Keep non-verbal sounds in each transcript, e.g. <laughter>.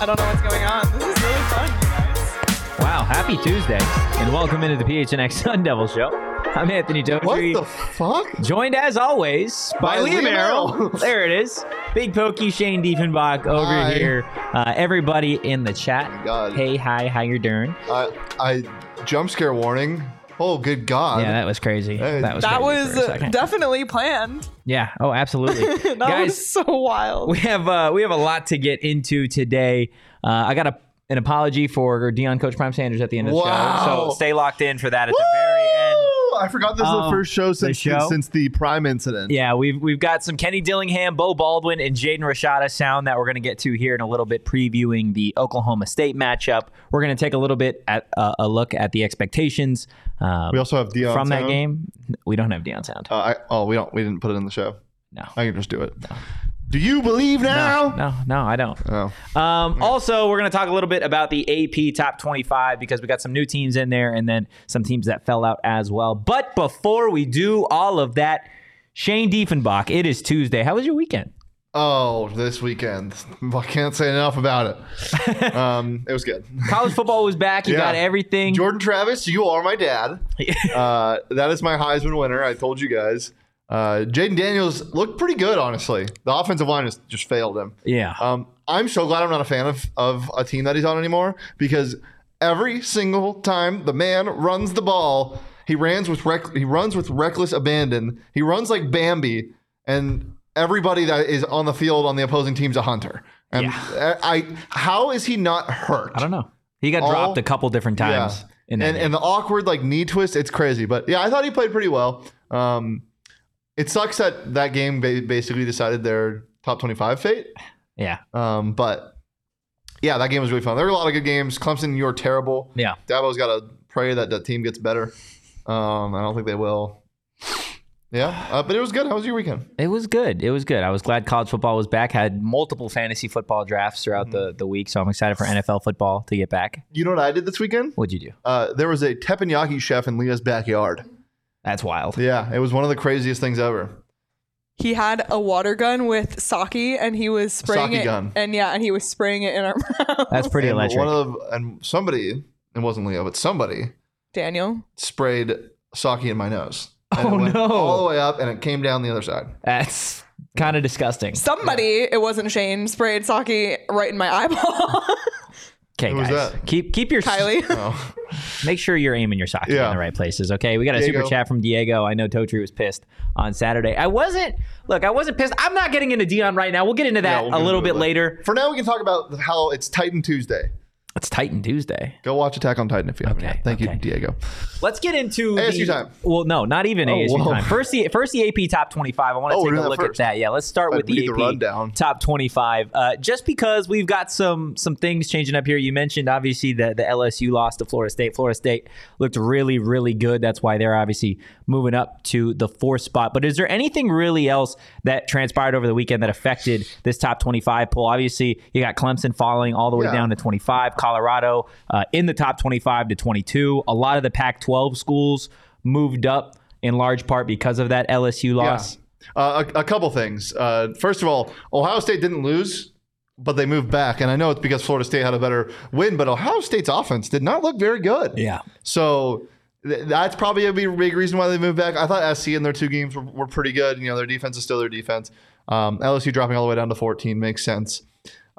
I don't know what's going on. This is really fun, you guys. Wow, happy Tuesday, and welcome into the PHNX Sun Devil Show. I'm Anthony What the fuck? joined as always by, By Liam Liam Arrow. Arrow. <laughs> there it is. Big Pokey, Shane Dieffenbach over Hi. here. Uh, everybody in the chat. God. Hey, hi, how you doing? I, I jump scare warning. Oh, good God. Yeah, that was crazy. Hey. that was That crazy was for a second. definitely planned. yeah. Oh, absolutely, <laughs> that guys. was so wild. we have uh, we have a lot to get into today. Uh, I got a, an apology for Deion Coach Prime Sanders at the end of the show, so stay locked in for that at the very end. I forgot this is Um, the first show since show? since the Prime incident. Yeah, we've we've got some Kenny Dillingham, Beau Baldwin, and Jaden Rashada sound that we're going to get to here in a little bit, previewing the Oklahoma State matchup. We're going to take a little bit at uh, a look at the expectations um, We also have Deion from that game. We don't have Deion sound. Uh, I, oh, we don't. We didn't put it in the show. No, I can just do it. Do you believe now? no, no, I don't. Oh. Um, also, we're going to talk a little bit about the AP Top 25 because we got some new teams in there and then some teams that fell out as well. But before we do all of that, Shane Dieffenbach, it is Tuesday. How was your weekend? Oh, this weekend. <laughs> I can't say enough about it. <laughs> um, it was good. College football was back. You Yeah. got everything. Jordan Travis, you are my dad. <laughs> uh, that is my Heisman winner. I told you guys. Uh, Jayden Daniels looked pretty good, honestly. The offensive line has just failed him. yeah. Um, I'm so glad I'm not a fan of, of a team that he's on anymore because every single time the man runs the ball, he runs with rec- he runs with reckless abandon. He runs like Bambi, and everybody that is on the field on the opposing team's a hunter. And Yeah. I, I how is he not hurt? I don't know. He got All- dropped a couple different times. In and game. and the awkward like knee twist, it's crazy. But yeah, I thought he played pretty well. Um, it sucks that that game basically decided their top 25 fate. yeah. Um, but yeah, that game was really fun. There were a lot of good games. Clemson, you're terrible. Yeah. Dabo's got to pray that that team gets better. Um, I don't think they will. Yeah, uh, but it was good. How was your weekend? It was good. It was good. I was glad college football was back. Had multiple fantasy football drafts throughout Mm-hmm. the, the week, so I'm excited for NFL football to get back. You know what I did this weekend? What'd you do? Uh, there was a teppanyaki chef in Leah's backyard. That's wild. Yeah, it was one of the craziest things ever. He had a water gun with sake, and he was spraying Sake it. gun. And yeah, and he was spraying it in our <laughs> mouth. That's pretty and electric. One of and somebody, it wasn't Leo, but somebody Daniel. sprayed sake in my nose. And Oh, it went no. All the way up, and it came down the other side. That's kind of disgusting. Somebody, it wasn't Shane, sprayed sake right in my <laughs> eyeball. Okay, guys, that? keep keep your Kylie. <laughs> Oh. make sure you're aiming your socket in the right places. Okay, we got a Diego. super chat from Diego. I know Totri was pissed on Saturday. I wasn't. Look, I wasn't pissed. I'm not getting into Deion right now. We'll get into that Yeah, we'll a little bit it later. For now, we can talk about how it's Titan Tuesday. It's Titan Tuesday. Go watch Attack on Titan if you haven't Okay, yet. Thank okay. you, Diego. Let's get into ASU the, time. Well, no, not even Oh, ASU whoa. time. First, the first the AP top twenty five. I want to Oh, take a doing that look at that. Yeah, let's start I'd with the AP the rundown. top twenty five. Uh, just because we've got some some things changing up here. You mentioned obviously the the LSU lost to Florida State. Florida State looked really really good. That's why they're obviously moving up to the fourth spot. But is there anything really else that transpired over the weekend that affected this top twenty five poll? Obviously, you got Clemson falling all the way Yeah. down to twenty five. Colorado uh, in the top 25 to 22. A lot of the Pac 12 schools moved up in large part because of that LSU loss. Uh, a, a couple things. Uh, first of all, Ohio State didn't lose, but they moved back. And I know it's because Florida State had a better win, but Ohio State's offense did not look very good. Yeah. So th- that's probably a big big reason why they moved back. I thought SC in their two games were, were pretty good. You know, their defense is still their defense. Um, LSU dropping all the way down to 14 makes sense.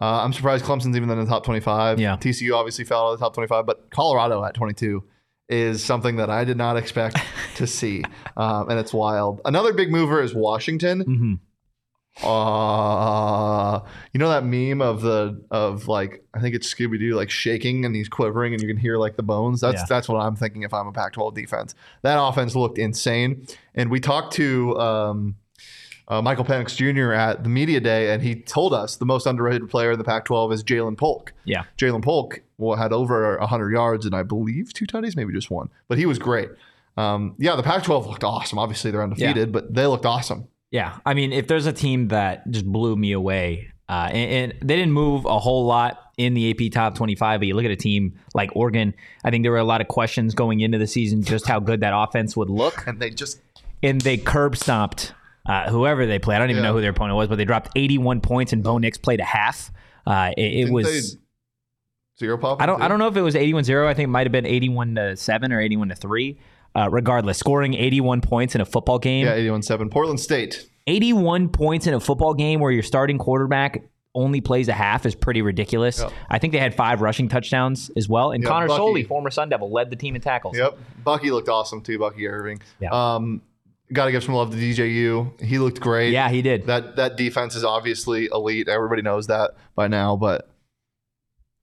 Uh, I'm surprised Clemson's even in the top 25. Yeah. TCU obviously fell out of the top 25, but Colorado at 22 is something that I did not expect <laughs> to see, um, and it's wild. Another big mover is Washington. Mhm. Uh, you know that meme of the of like I think it's Scooby Doo like shaking and he's quivering and you can hear like the bones. That's Yeah. that's what I'm thinking if I'm a Pac-12 defense. That offense looked insane. And we talked to um, uh, Michael Penix Jr. at the media day, and he told us the most underrated player in the Pac-12 is Ja'Lynn Polk. Yeah. Ja'Lynn Polk well, had over 100 yards and I believe two tutties, maybe just one, but he was great. Um, yeah, the Pac-12 looked awesome. Obviously, they're undefeated, but they looked awesome. Yeah, I mean, if there's a team that just blew me away, uh, and, and they didn't move a whole lot in the AP top 25, but you look at a team like Oregon, I think there were a lot of questions going into the season just how good that offense would look, <laughs> And they just and they curb stomped uh, whoever they played. I don't even Yeah. know who their opponent was, but they dropped 81 points, and Bo Nix played a half. Uh, it, it was. zero pop. I don't. I don't know if it was 81-0. I think it might have been 81 to seven or 81 to three. Uh, regardless, scoring 81 points in a football game. Yeah, 81-7. Portland State. 81 points in a football game where your starting quarterback only plays a half is pretty ridiculous. Yep. I think they had five rushing touchdowns as well. And Yeah, Connor Bucky. Soelle, former Sun Devil, led the team in tackles. Yep. Bucky looked awesome too. Bucky Irving. Yeah. Um, got to give some love to DJU. He looked great. Yeah, he did. That that defense is obviously elite. Everybody knows that by now. But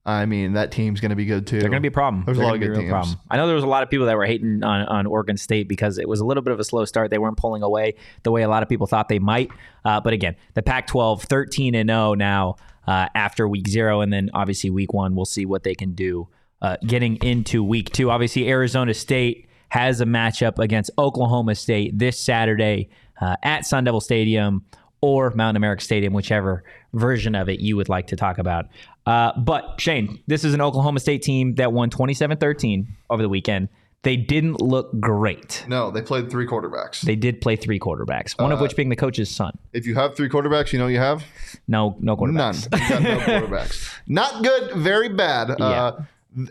I mean, that team's going to be good too. They're going to be a problem. There's a They're lot of good teams. I know there was a lot of people that were hating on, on Oregon State because it was a little bit of a slow start. They weren't pulling away the way a lot of people thought they might. Uh, but again, the Pac-12, 13 and 0 now uh, after week zero, and then obviously week one, we'll see what they can do uh, getting into week two. Obviously, Arizona State has a matchup against Oklahoma State this Saturday uh, at Sun Devil Stadium or Mountain America Stadium, whichever version of it you would like to talk about. Uh, but Shane, this is an Oklahoma State team that won 27-13 over the weekend. They didn't look great. No, they played three quarterbacks. They did play three quarterbacks, one of which being the coach's son. if you have three quarterbacks, you know you have No, no none. quarterbacks. Got no quarterbacks. <laughs> Not good. Very bad. Uh,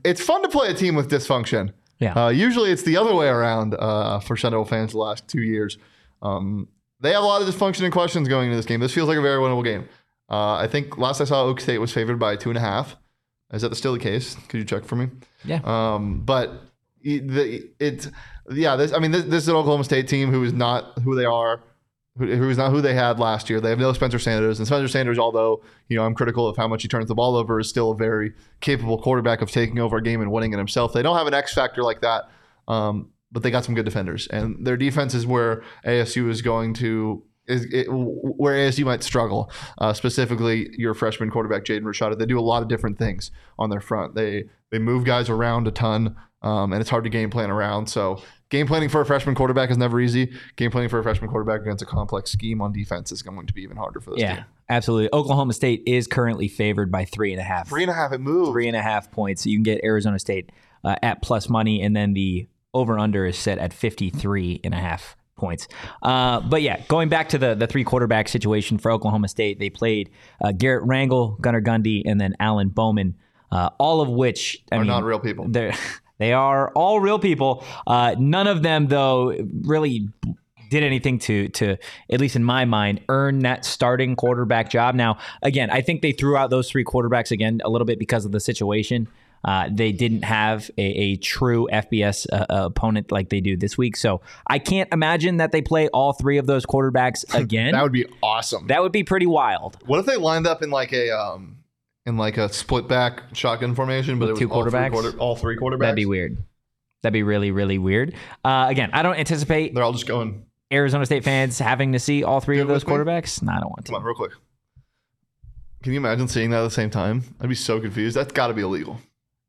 it's fun to play a team with dysfunction. Yeah. Uh, usually it's the other way around uh, for Devil fans the last two years. Um, they have a lot of dysfunction and questions going into this game. This feels like a very winnable game. Uh, I think last I saw, Oak State was favored by two and a half. Is that still the case? Could you check for me? Yeah. Um, but it, the, yeah. This I mean, this, this is an Oklahoma State team who is not who they are, who, who is not who they had last year. They have no Spencer Sanders, and Spencer Sanders, although you know I'm critical of how much he turns the ball over, is still a very capable quarterback of taking over a game and winning it himself. They don't have an X factor like that, um, but they got some good defenders, and their defense is where ASU is going to. Is it, where ASU might struggle, uh, specifically your freshman quarterback Jaden Rashada. They do a lot of different things on their front. They they move guys around a ton, um, and it's hard to game plan around. So game planning for a freshman quarterback is never easy. Game planning for a freshman quarterback against a complex scheme on defense is going to be even harder for this Yeah, team. absolutely. Oklahoma State is currently favored by three and a half. Three and a half, it moved. three and a half points. So you can get Arizona State uh, at plus money, and then the over under is set at 53 and a half points. Uh, but yeah, going back to the the three quarterback situation for Oklahoma State, they played uh, Garret Rangel, Gunnar Gundy, and then Alan Bowman, uh, all of which I Are mean, not real people. They're, <laughs> they are all real people. Uh, none of them, though, really did anything to to at least in my mind earn that starting quarterback job. Now, again, I think they threw out those three quarterbacks again a little bit because of the situation. Uh, they didn't have a, a true FBS uh, uh, opponent like they do this week, so I can't imagine that they play all three of those quarterbacks <laughs> again. That would be awesome. that would be pretty wild. what if they lined up in like a um in like a split back shotgun formation, but With it was two all three quarterbacks? quarter- all three quarterbacks? That'd be weird. That'd be really, really weird. Uh, again, I don't anticipate They're all just going. Arizona State fans having to see all three of those with me? quarterbacks? No, I don't want to. Come on, real quick. Can you imagine seeing that at the same time? I'd be so confused. That's got to be illegal.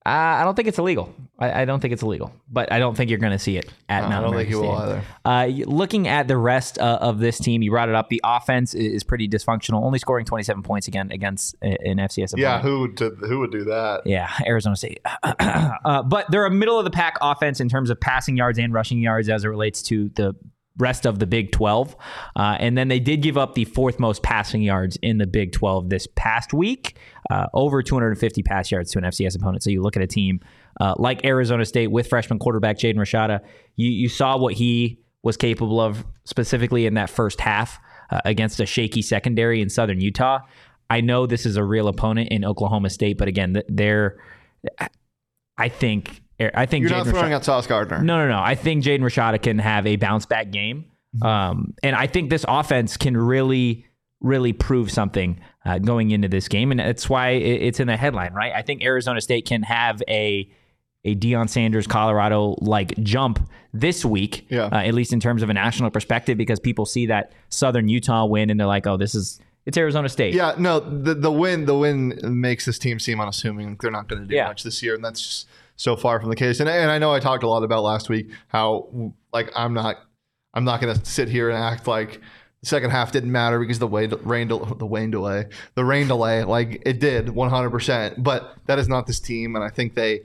Uh, I don't think it's illegal. I, I don't think it's illegal, but I don't think you're going to see it at I Mount don't think you will either. Uh, looking at the rest uh, of this team, you brought it up. The offense is pretty dysfunctional, only scoring 27 points again against an FCS. Opponent. Yeah, who would do, who would do that? Yeah, Arizona State. <clears throat> uh, but they're a middle of the pack offense in terms of passing yards and rushing yards as it relates to the rest of the Big 12. Uh, and then they did give up the fourth most passing yards in the Big 12 this past week, uh, over 250 pass yards to an FCS opponent. So you look at a team uh, like Arizona State with freshman quarterback Jaden Rashada, you, you saw what he was capable of specifically in that first half uh, against a shaky secondary in Southern Utah. I know this is a real opponent in Oklahoma State, but again, they're. I think. I think You're Jaden not throwing Rashada- out Sauce Gardner. no, no, no. I think Jaden Rashada can have a bounce back game. Mm-hmm. Um, and I think this offense can really really prove something uh, going into this game, and that's why it's in the headline, right? I think Arizona State can have a a Deion Sanders Colorado like jump this week, Yeah. uh, at least in terms of a national perspective, because people see that Southern Utah win and they're like, oh, this is it's Arizona State. Yeah, no, the the win the win makes this team seem unassuming. They're not going to do Yeah. much this year, and that's just so far from the case. And and I know I talked a lot about last week how like I'm not I'm not going to sit here and act like the second half didn't matter because the way rain the rain delay the rain delay like it did 100. percent But that is not this team, and I think they.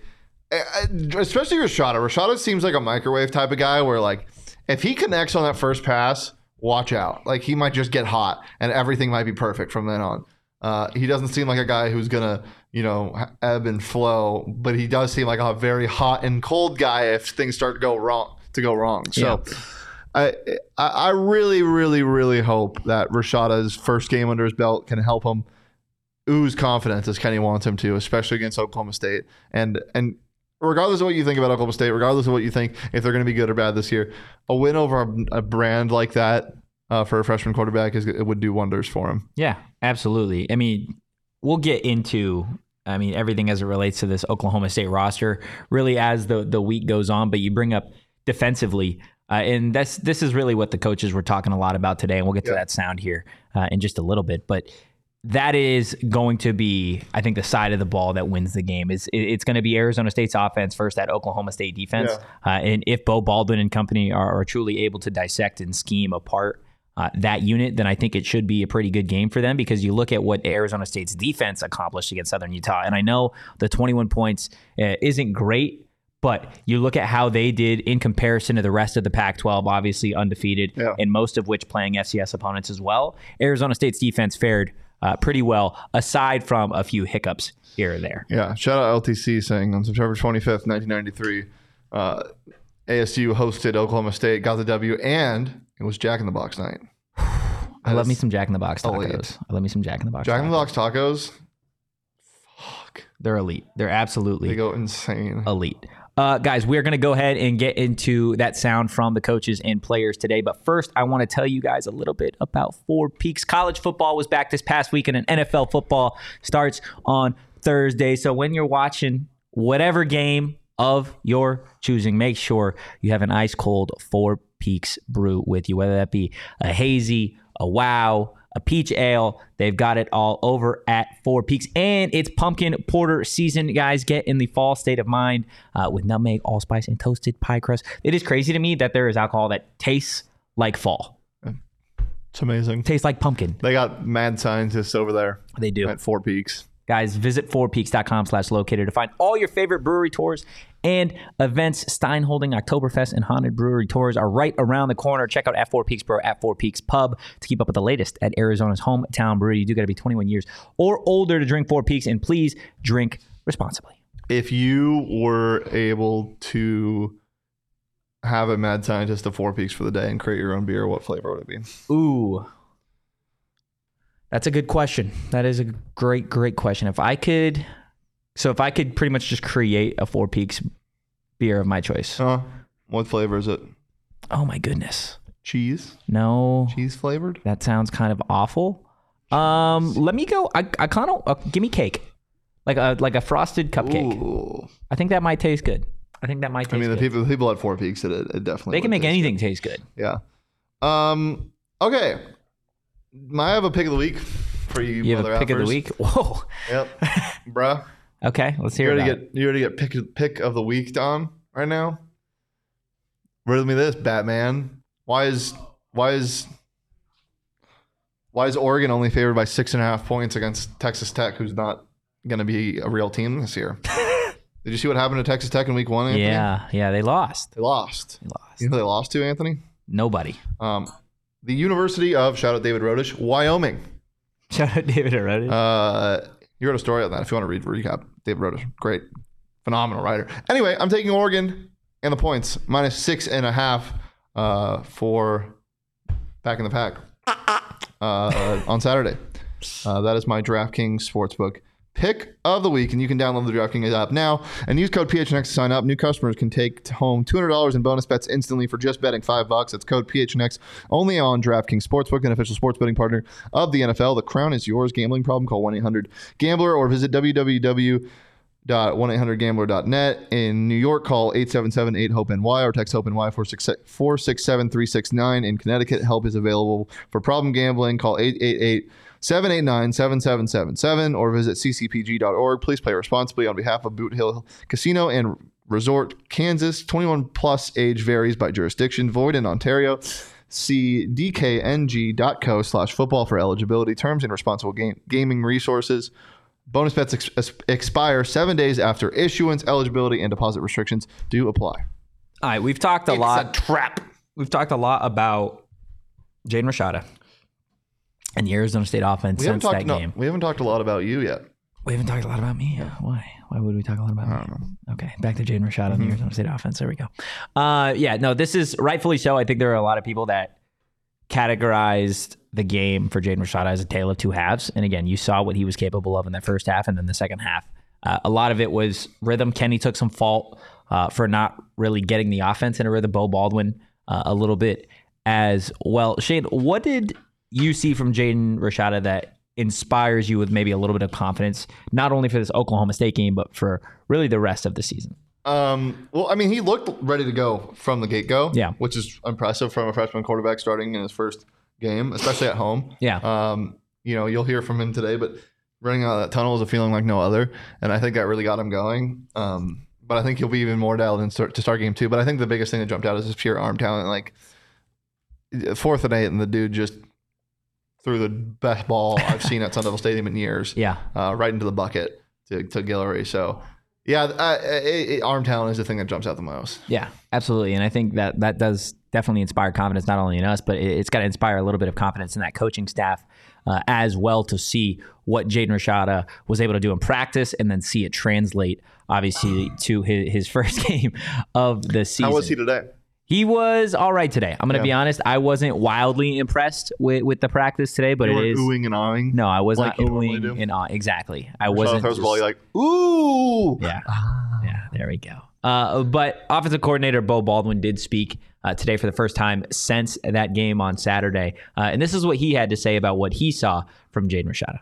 I- I- Especially Rashada. Rashada seems like a microwave type of guy where, like, if he connects on that first pass, watch out. Like, he might just get hot and everything might be perfect from then on. Uh, he doesn't seem like a guy who's gonna, you know, ebb and flow, but he does seem like a very hot and cold guy if things start to go wrong. To go wrong, so I, I I really, really, really hope that Rashada's first game under his belt can help him ooze confidence as Kenny wants him to, especially against Oklahoma State. And and regardless of what you think about Oklahoma State, regardless of what you think if they're going to be good or bad this year, a win over a, a brand like that uh, for a freshman quarterback is it would do wonders for him. Yeah, absolutely. I mean, we'll get into I mean everything as it relates to this Oklahoma State roster really as the the week goes on. But you bring up defensively, uh, and that's this is really what the coaches were talking a lot about today, and we'll get to that sound here uh, in just a little bit. But that is going to be, I think, the side of the ball that wins the game. Is it- it's going to be Arizona State's offense versus that Oklahoma State defense. Uh, and if Beau Baldwin and company are, are truly able to dissect and scheme apart uh, that unit, then I think it should be a pretty good game for them because you look at what Arizona State's defense accomplished against Southern Utah, and I know the 21 points uh, isn't great, but you look at how they did in comparison to the rest of the Pac-12, obviously undefeated, Yeah. and most of which playing FCS opponents as well. Arizona State's defense fared uh, pretty well, aside from a few hiccups here or there. Yeah, shout out LTC saying on September 25th, 1993, uh, ASU hosted Oklahoma State, got the W, and it was Jack in the Box night. <sighs> I love me some Jack in the Box elite. tacos. I love me some Jack in the Box. Jack in the Box tacos, fuck, They're elite. They're absolutely they go insane. elite. Uh, guys, we're going to go ahead and get into that sound from the coaches and players today. But first, I want to tell you guys a little bit about Four Peaks. College football was back this past weekend, and NFL football starts on Thursday. So when you're watching whatever game of your choosing, make sure you have an ice cold Four Peaks brew with you, whether that be a hazy, a wow, a peach ale. They've got it all over at Four Peaks. And it's pumpkin porter season, guys. Get in the fall state of mind uh, with nutmeg, allspice, and toasted pie crust. It is crazy to me that there is alcohol that tastes like fall, It's amazing. tastes like pumpkin. They got mad scientists over there They do. at Four Peaks. Guys, visit fourpeaks.com slash locator to find all your favorite brewery tours and events. Stein Holding Oktoberfest and Haunted Brewery tours are right around the corner. Check out at Four Peaks Brew at Four Peaks Pub to keep up with the latest at Arizona's hometown brewery. You do got to be 21 years or older to drink Four Peaks, and please drink responsibly. If you were able to have a mad scientist of Four Peaks for the day and create your own beer, what flavor would it be? Ooh. That's a good question. That is a great, great question. If I could, so if I could pretty much just create a Four Peaks beer of my choice. Huh? What flavor is it? Oh my goodness. Cheese? No. Cheese flavored? That sounds kind of awful. Um, let me go. I, I kind of uh, give me cake, like a like a frosted cupcake. Ooh. I think that might taste good. I think that might taste I mean, the good. people, the people at Four Peaks, it, it definitely. they can make taste anything taste good. good. Yeah. Um. Okay. I have a pick of the week for you. You have a pick of the week. Whoa. Yep. <laughs> Bruh. Okay, let's You hear already it. get you already get pick pick of the week Don. right now. Riddle me this, Batman. Why is why is why is Oregon only favored by six and a half points against Texas Tech, who's not going to be a real team this year? <laughs> Did you see what happened to Texas Tech in Week One? Anthony? Yeah, yeah, they lost. they lost. They lost. You know who they lost to, Anthony? Nobody. Um, the University of shout out David Rodish, Wyoming. <laughs> Shout out David Arroyo. Uh, you wrote a story on that. If you want to read recap, David Rodish, great, phenomenal writer. Anyway, I'm taking Oregon and the points minus six and a half uh, for back in the pack uh, on Saturday. Uh, that is my DraftKings sportsbook pick of the week, and you can download the DraftKings app now and use code PHNX to sign up. New customers can take home $200 in bonus bets instantly for just betting five bucks. That's code PHNX only on DraftKings Sportsbook, an official sports betting partner of the NFL. The crown is yours. Gambling problem? Call 1 800 Gambler or visit www. 1-800-GAMBLER.net. In New York, call 877-8-HOPE-NY or text HOPE-NY 467-369. In Connecticut, help is available for problem gambling. Call 888 789-7777 or visit ccpg.org. Please play responsibly on behalf of Boot Hill Casino and Resort, Kansas. 21 plus age varies by jurisdiction. Void in Ontario. See dkng.co slash football for eligibility, terms, and responsible game, gaming resources. Bonus bets ex- expire seven days after issuance. Eligibility and deposit restrictions do apply. All right, we've talked a It's lot. a trap. We've talked a lot about Jane Rashada and the Arizona State offense We since that. No, game. we haven't talked a lot about you yet. We haven't talked a lot about me. Why? Why would we talk a lot about me? Okay, back to Jaden Rashada on the Arizona State offense. There we go. Uh, yeah, no, this is rightfully so. I think there are a lot of people that categorized the game for Jaden Rashada as a tale of two halves. And again, you saw what he was capable of in that first half and then the second half. Uh, a lot of it was rhythm. Kenny took some fault uh, for not really getting the offense in a rhythm. Beau Baldwin uh, a little bit as well. Shane, what did you see from Jaden Rashada that inspires you with maybe a little bit of confidence, not only for this Oklahoma State game, but for really the rest of the season? Um, well, I mean, he looked ready to go from the get go. Yeah. which is impressive from a freshman quarterback starting in his first game, especially at home. <laughs> Yeah. Um, you know, you'll hear from him today, but running out of that tunnel is a feeling like no other, and I think that really got him going. Um, but I think he'll be even more dialed in start, to start game two. But I think the biggest thing that jumped out is his pure arm talent. Like fourth and eight, and the dude just threw the best ball I've seen at Sun Devil Stadium in years. <laughs> Yeah. uh, right into the bucket to, to Guillory. So, yeah, uh, it, it, arm talent is the thing that jumps out the most. Yeah, absolutely. And I think that that does definitely inspire confidence, not only in us, but it, it's got to inspire a little bit of confidence in that coaching staff uh, as well to see what Jaden Rashada was able to do in practice and then see it translate, obviously, to his, his <laughs> first game of the season. How was he today? He was all right today. I'm going to Yeah. be honest. I wasn't wildly impressed with, with the practice today, but You it were oohing and awing. No, I was like not oohing and awe. Exactly. I So wasn't. throws the ball, just- you're like, ooh. yeah. Yeah, there we go. Uh, but offensive coordinator Beau Baldwin did speak uh, today for the first time since that game on Saturday. Uh, and this is what he had to say about what he saw from Jaden Rashada.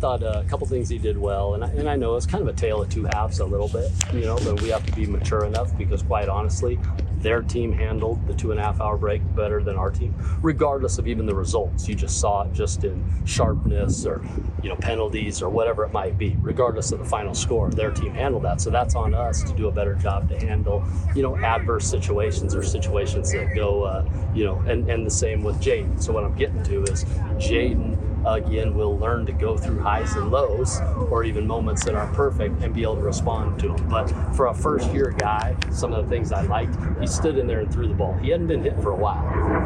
Thought uh, a couple things he did well, and I, and I know it's kind of a tale of two halves a little bit, you know, but we have to be mature enough because, quite honestly, their team handled the two and a half hour break better than our team, regardless of even the results. You just saw it just in sharpness or, you know, penalties or whatever it might be, regardless of the final score. Their team handled that, so that's on us to do a better job to handle, you know, adverse situations or situations that go, uh, you know, and, and the same with Jaden. So what I'm getting to is Jaden again we'll learn to go through highs and lows or even moments that aren't perfect and be able to respond to them. But for a first year guy, some of the things I liked, he stood in there and threw the ball. He hadn't been hit for a while.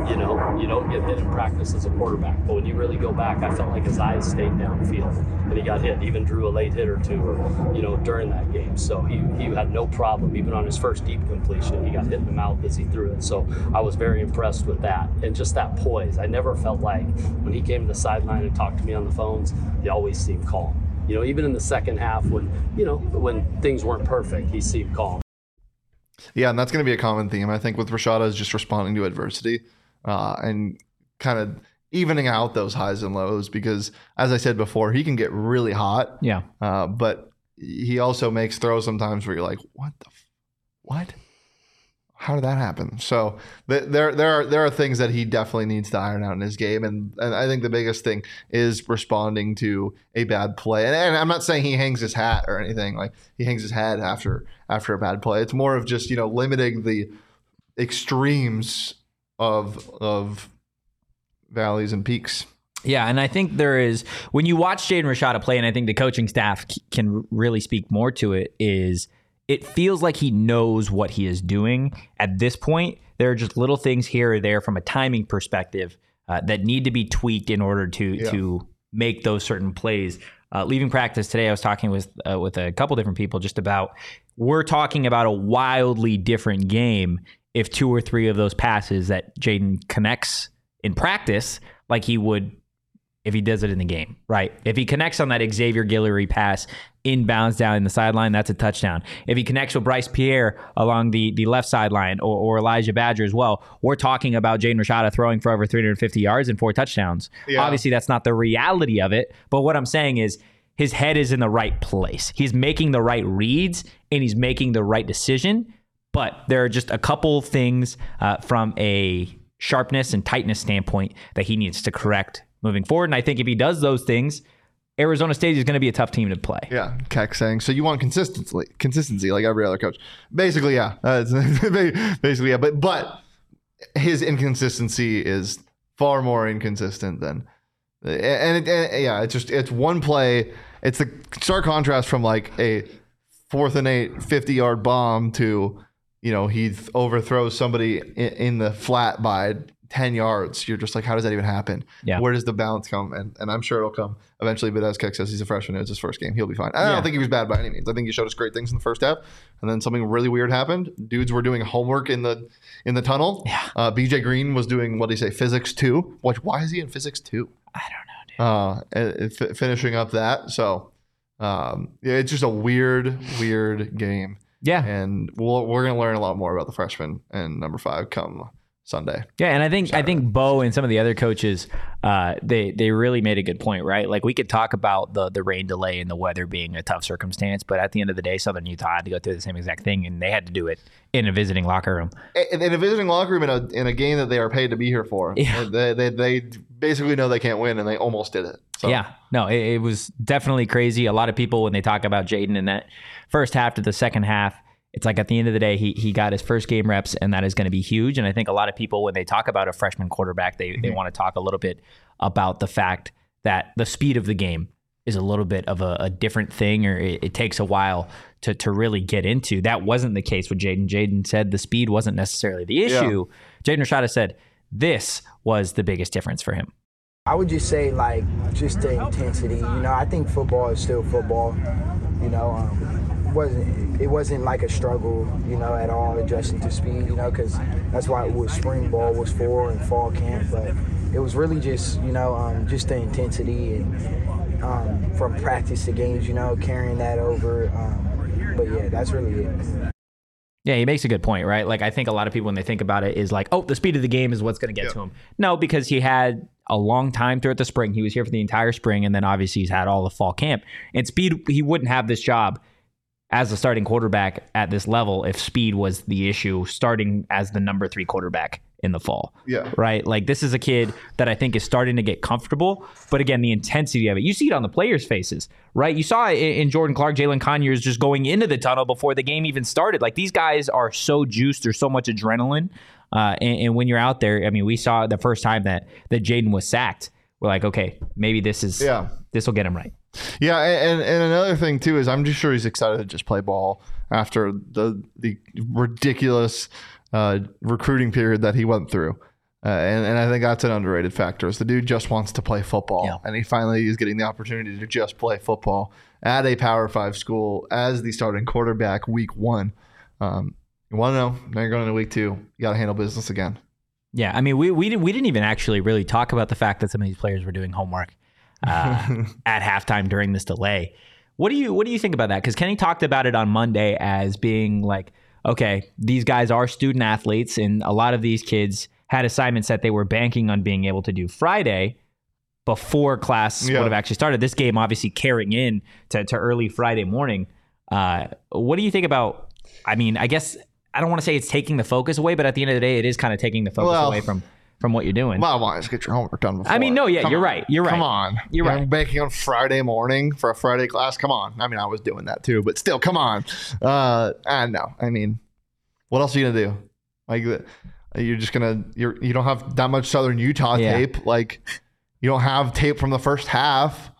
You know, you don't get hit in practice as a quarterback. But when you really go back, I felt like his eyes stayed downfield and he got hit. Even drew a late hit or two or, you know, during that game. So he, he had no problem. Even on his first deep completion, he got hit in the mouth as he threw it. So I was very impressed with that and just that poise. I never felt like when he came to the sideline and talked to me on the phones, he always seemed calm. You know, even in the second half when, you know, when things weren't perfect, he seemed calm. Yeah, and that's going to be a common theme. I think with Rashada is just responding to adversity uh, and kind of evening out those highs and lows because, as I said before, he can get really hot, Yeah. uh, but he also makes throws sometimes where you're like, what the, f- what? How did that happen? So th- there, there are there are things that he definitely needs to iron out in his game, and, and I think the biggest thing is responding to a bad play. And, and I'm not saying he hangs his hat or anything like he hangs his head after after a bad play. It's more of just you know limiting the extremes of of valleys and peaks. Yeah, and I think there is when you watch Jaden Rashada play, and I think the coaching staff can really speak more to it. Is it feels like he knows what he is doing at this point? There are just little things here or there from a timing perspective uh, that need to be tweaked in order to to make those certain plays. Uh, leaving practice today, I was talking with uh, with a couple different people just about we're talking about a wildly different game if two or three of those passes that Jaden connects in practice, like he would if he does it in the game, right? If he connects on that Xavier Guillory pass inbounds down in the sideline, that's a touchdown. If he connects with Bryce Pierre along the, the left sideline or, or Elijah Badger as well, we're talking about Jaden Rashada throwing for over 350 yards and four touchdowns. Yeah. Obviously, that's not the reality of it. But what I'm saying is his head is in the right place. He's making the right reads and he's making the right decision. But there are just a couple things uh, from a sharpness and tightness standpoint that he needs to correct moving forward. And I think if he does those things, Arizona State is going to be a tough team to play. Yeah, Keck saying so. You want consistency, consistency, like every other coach. Basically, yeah. <laughs> Uh, basically, yeah. But but his inconsistency is far more inconsistent than, and, it, and yeah, it's just it's one play. It's the stark contrast from like a fourth and eight 50 yard bomb to you know he th- overthrows somebody in, in the flat by 10 yards you're just like how does that even happen? Yeah. where does the balance come? And, and i'm sure it'll come. Eventually but as Keck says he's a freshman. It's his first game. He'll be fine. I Yeah. don't think he was bad by any means. I think he showed us great things in the first half. And then something really weird happened. Dudes were doing homework in the in the tunnel. Yeah. uh, bj green was doing what do you say physics 2 which why is he in physics 2 I don't know, dude. uh, f- finishing up that. So, um, yeah, it's just a weird, weird game, Yeah. and we'll, we're gonna learn a lot more about the freshman and number five come Sunday. Yeah, and I think I think Beau and some of the other coaches, uh, they they really made a good point, right? Like we could talk about the the rain delay and the weather being a tough circumstance, but at the end of the day, Southern Utah had to go through the same exact thing, and they had to do it in a visiting locker room. In, in a visiting locker room in a in a game that they are paid to be here for, Yeah. they, they they basically know they can't win, and they almost did it. So, Yeah, no, it, it was definitely crazy. A lot of people when they talk about Jaden in that first half to the second half, it's like at the end of the day, he he got his first game reps, and that is going to be huge. And I think a lot of people when they talk about a freshman quarterback, they they want to talk a little bit about the fact that the speed of the game is a little bit of a, a different thing, or it, it takes a while to to really get into. That wasn't the case with Jaden. Jaden said the speed wasn't necessarily the issue. Jaden Rashada said this was the biggest difference for him. I would just say like just the intensity. You know, I think football is still football. You know, um, wasn't it wasn't like a struggle. You know, at all adjusting to speed. You know, because that's why what spring ball was for and fall camp. But it was really just you know um, just the intensity and um, from practice to games. You know, carrying that over. Um, but yeah, that's really it. Yeah, he makes a good point, right? Like I think a lot of people when they think about it is like, oh, the speed of the game is what's going to get to him. No, because he had a long time throughout the spring. He was here for the entire spring, and then obviously he's had all the fall camp. And speed, he wouldn't have this job as a starting quarterback at this level if speed was the issue. Starting as the number three quarterback in the fall, Yeah. right? Like this is a kid that I think is starting to get comfortable. But again, the intensity of it, you see it on the players' faces, right? You saw it in Jordan Clark, Jalen Conyers just going into the tunnel before the game even started. Like these guys are so juiced. There's so much adrenaline. Uh, and, and when you're out there, I mean, we saw the first time that that Jaden was sacked. We're like, okay, maybe this is Yeah. this will get him right. Yeah, and and another thing too is I'm just sure he's excited to just play ball after the the ridiculous uh, recruiting period that he went through. Uh, and, and I think that's an underrated factor. Is the dude just wants to play football, Yeah. and he finally is getting the opportunity to just play football at a Power Five school as the starting quarterback week one. Um, you want to know? Now you're going into week two. You got to handle business again. Yeah, I mean, we we we didn't even actually really talk about the fact that some of these players were doing homework uh, at halftime during this delay. What do you what do you think about that? Because Kenny talked about it on Monday as being like, okay, these guys are student athletes, and a lot of these kids had assignments that they were banking on being able to do Friday before class Yeah. would have actually started. This game obviously carrying in to, to early Friday morning. Uh, what do you think about? I mean, I guess I don't want to say it's taking the focus away, but at the end of the day, it is kind of taking the focus Well- away from from what you're doing. Well, why just get your homework done before? I mean, no, yeah, Come you're on. right. You're right. Come on. You're right. Baking on Friday morning for a Friday class. Come on. I mean, I was doing that too, but still, come on. Uh, I know. I mean, what else are you gonna do? Like, uh, you're just gonna you're you don't have that much Southern Utah Yeah. tape. Like, you don't have tape from the first half.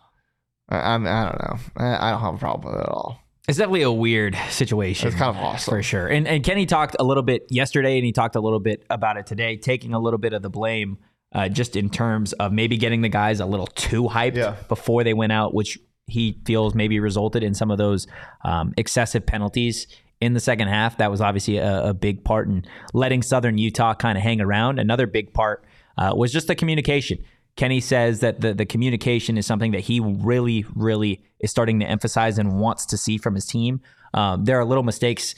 I, I'm, I don't know. I, I don't have a problem with it at all. It's definitely a weird situation. It's kind of awesome. for sure. And and Kenny talked a little bit yesterday, and he talked a little bit about it today, taking a little bit of the blame, uh, just in terms of maybe getting the guys a little too hyped Yeah. before they went out, which he feels maybe resulted in some of those um, excessive penalties in the second half. That was obviously a, a big part in letting Southern Utah kind of hang around. Another big part uh, was just the communication. Kenny says that the, the communication is something that he really, really is starting to emphasize and wants to see from his team. Um, there are little mistakes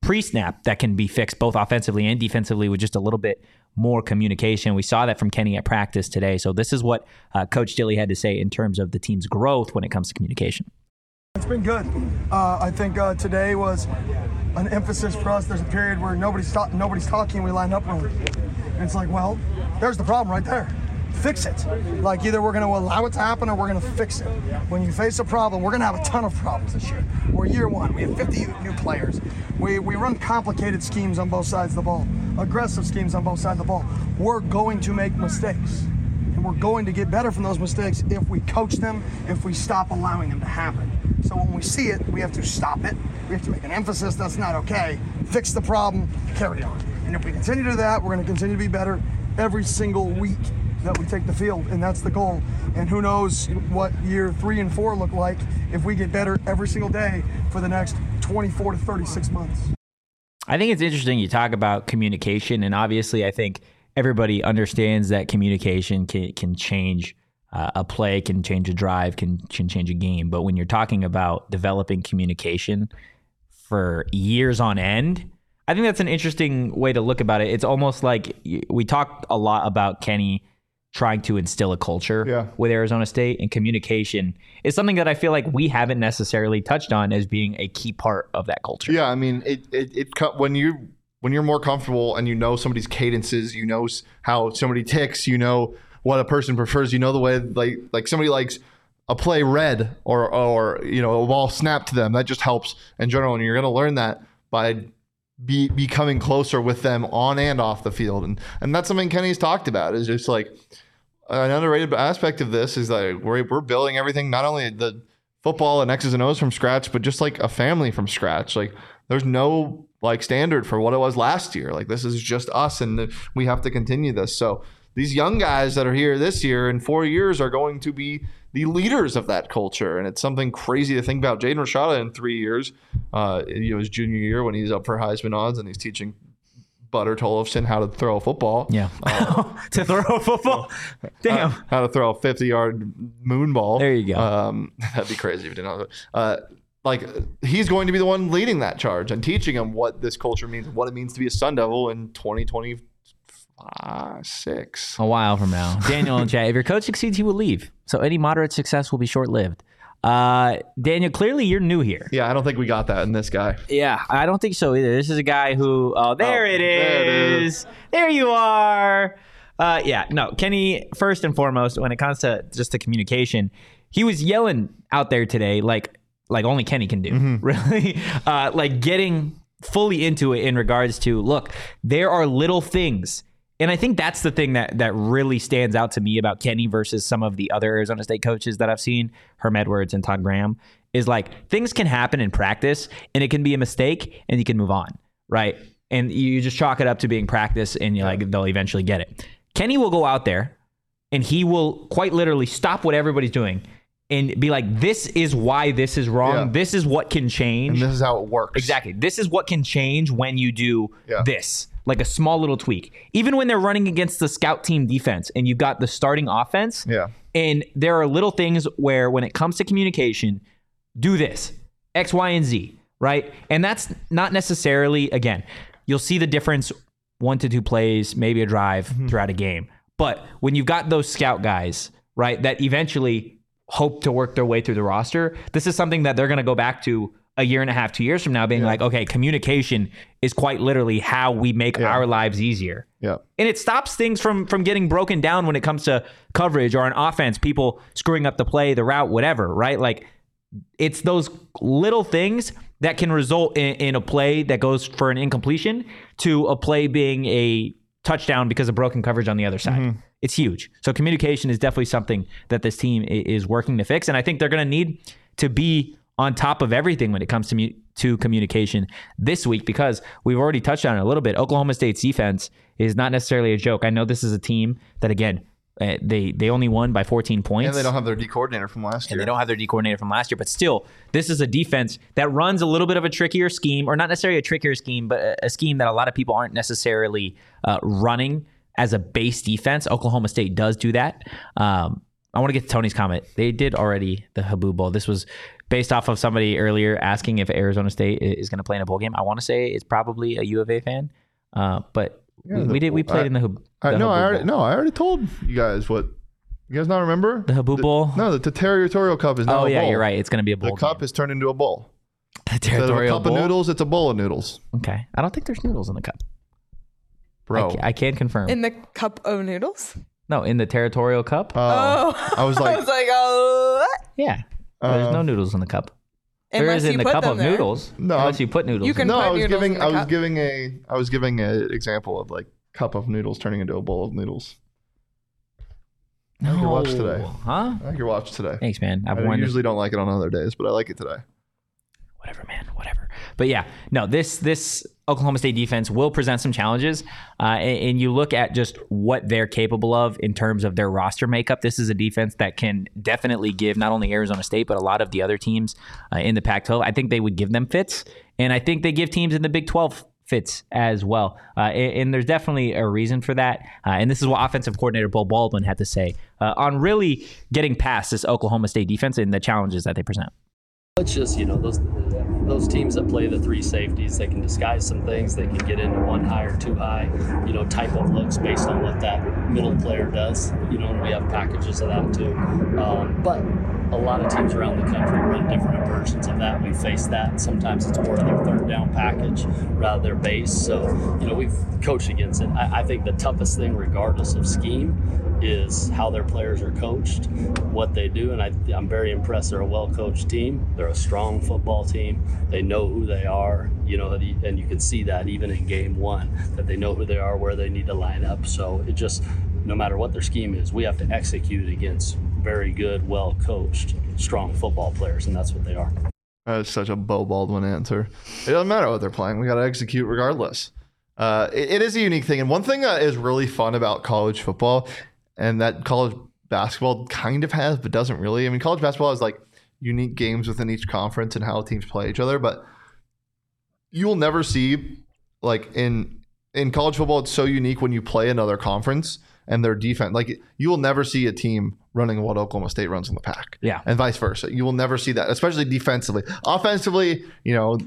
pre snap that can be fixed both offensively and defensively with just a little bit more communication. We saw that from Kenny at practice today. So, this is what uh, Coach Dilly had to say in terms of the team's growth when it comes to communication. It's been good. Uh, I think uh, today was an emphasis for us. There's a period where nobody's, ta- nobody's talking, we line up wrong. And it's like, well, there's the problem right there fix it. Like either we're going to allow it to happen or we're going to fix it. When you face a problem, we're going to have a ton of problems this year. We're year one. We have 50 new players. We, we run complicated schemes on both sides of the ball, aggressive schemes on both sides of the ball. We're going to make mistakes. And we're going to get better from those mistakes if we coach them, if we stop allowing them to happen. So when we see it, we have to stop it. We have to make an emphasis that's not okay. Fix the problem, carry on. And if we continue to do that, we're going to continue to be better every single week that we take the field, and that's the goal. And who knows what year three and four look like if we get better every single day for the next 24 to 36 months. I think it's interesting you talk about communication, and obviously, I think everybody understands that communication can, can change uh, a play, can change a drive, can, can change a game. But when you're talking about developing communication for years on end, I think that's an interesting way to look about it. It's almost like we talk a lot about Kenny trying to instill a culture yeah. with Arizona State and communication is something that I feel like we haven't necessarily touched on as being a key part of that culture. Yeah, I mean, it it, it when you when you're more comfortable and you know somebody's cadences, you know how somebody ticks, you know what a person prefers, you know the way like like somebody likes a play read or or you know a ball snapped to them. That just helps in general, and you're going to learn that by be becoming closer with them on and off the field, and and that's something Kenny's talked about. Is just like an underrated aspect of this is that we're, we're building everything, not only the football and X's and O's from scratch, but just like a family from scratch. Like there's no like standard for what it was last year. Like this is just us and we have to continue this. So these young guys that are here this year in four years are going to be the leaders of that culture. And it's something crazy to think about. Jaden Rashada in three years, uh, you know, his junior year when he's up for Heisman odds and he's teaching Butter Tollefson how to throw a football. Yeah. Uh, <laughs> to throw a football? <laughs> Damn. Uh, how to throw a 50 yard moon ball. There you go. Um, <laughs> that'd be crazy if you didn't know. Uh, like he's going to be the one leading that charge and teaching him what this culture means, what it means to be a Sun Devil in 2026. A while from now. Daniel and Chad, if your coach succeeds, he will leave. So any moderate success will be short lived. Uh, Daniel, clearly you're new here. Yeah, I don't think we got that in this guy. Yeah, I don't think so either. This is a guy who, oh, there, oh, it, is. there it is. There you are. Uh, yeah, no, Kenny, first and foremost, when it comes to just the communication, he was yelling out there today like like only Kenny can do, mm-hmm. <laughs> really. Uh, like getting fully into it in regards to look, there are little things and I think that's the thing that that really stands out to me about Kenny versus some of the other Arizona State coaches that I've seen, Herm Edwards and Todd Graham, is like things can happen in practice and it can be a mistake and you can move on, right? And you just chalk it up to being practice and you're like they'll eventually get it. Kenny will go out there and he will quite literally stop what everybody's doing and be like, this is why this is wrong. Yeah. This is what can change. And this is how it works. Exactly. This is what can change when you do yeah. this like a small little tweak. Even when they're running against the scout team defense and you've got the starting offense, yeah. And there are little things where when it comes to communication, do this X, Y, and Z, right? And that's not necessarily again. You'll see the difference one to two plays, maybe a drive mm-hmm. throughout a game. But when you've got those scout guys, right, that eventually hope to work their way through the roster, this is something that they're going to go back to a year and a half, two years from now, being yeah. like, okay, communication is quite literally how we make yeah. our lives easier. Yeah. And it stops things from from getting broken down when it comes to coverage or an offense, people screwing up the play, the route, whatever, right? Like it's those little things that can result in, in a play that goes for an incompletion to a play being a touchdown because of broken coverage on the other side. Mm-hmm. It's huge. So communication is definitely something that this team is working to fix. And I think they're going to need to be on top of everything when it comes to mu- to communication this week because we've already touched on it a little bit. Oklahoma State's defense is not necessarily a joke. I know this is a team that again uh, they they only won by 14 points. And they don't have their D coordinator from last year. And they don't have their D coordinator from last year, but still, this is a defense that runs a little bit of a trickier scheme, or not necessarily a trickier scheme, but a, a scheme that a lot of people aren't necessarily uh, running as a base defense. Oklahoma State does do that. Um, I want to get to Tony's comment. They did already the Haboob Bowl. This was based off of somebody earlier asking if Arizona State is going to play in a bowl game. I want to say it's probably a U of A fan, uh, but we, the we did. We played I- in the, Hab- I, the no, I already, Bowl. no, I already told you guys what. You guys not remember The Haboob Bowl? No, the Territorial Cup is now. Oh a yeah, bowl. you're right. It's going to be a bowl. The bowl. cup is turned into a bowl. <laughs> The Instead of a territorial cup bowl. of noodles, it's a bowl of noodles, Okay, I don't think there's noodles in the cup. bro. I, ca- I can confirm. In the cup of noodles? no, in the territorial cup. Oh, Oh. I was like, <laughs> I like, was like, oh. what? yeah, there's no um, noodles in the cup. there Unless is in you the put cup them of there. noodles. No, unless you put noodles. You can it. no, put I was noodles giving, in the I was cup. giving a, I was giving an example of like cup of noodles turning into a bowl of noodles. I like your watch today. Huh? I like your watch today. Thanks, man. I've I worn this usually don't like it on other days, but I like it today. Whatever, man, whatever. But yeah, no, this this Oklahoma State defense will present some challenges, uh, and, and you look at just what they're capable of in terms of their roster makeup. This is a defense that can definitely give not only Arizona State but a lot of the other teams uh, in the Pac-12. I think they would give them fits, and I think they give teams in the Big 12 fits as well. Uh, and, and there's definitely a reason for that. Uh, and this is what offensive coordinator Beau Baldwin had to say uh, on really getting past this Oklahoma State defense and the challenges that they present. It's just you know those those teams that play the three safeties. They can disguise some things. They can get into one high or two high, you know, type of looks based on what that middle player does. You know, and we have packages of that too. Um, but a lot of teams around the country run different versions of that. We face that. Sometimes it's more of their third down package rather their base. So you know we've coached against it. I, I think the toughest thing, regardless of scheme, is how their players are coached, what they do, and I, I'm very impressed. They're a well-coached team. They're a strong football team. They know who they are, you know, and you can see that even in game one that they know who they are, where they need to line up. So it just, no matter what their scheme is, we have to execute against very good, well-coached, strong football players, and that's what they are. That is such a Beau Baldwin answer. It doesn't matter what they're playing. We got to execute regardless. Uh, it- it is a unique thing. And one thing that is really fun about college football and that college basketball kind of has, but doesn't really. I mean, college basketball has like unique games within each conference and how teams play each other, but you will never see like in in college football it's so unique when you play another conference and their defense like you will never see a team running what Oklahoma State runs in the pack. Yeah. and vice versa. You will never see that especially defensively. Offensively you know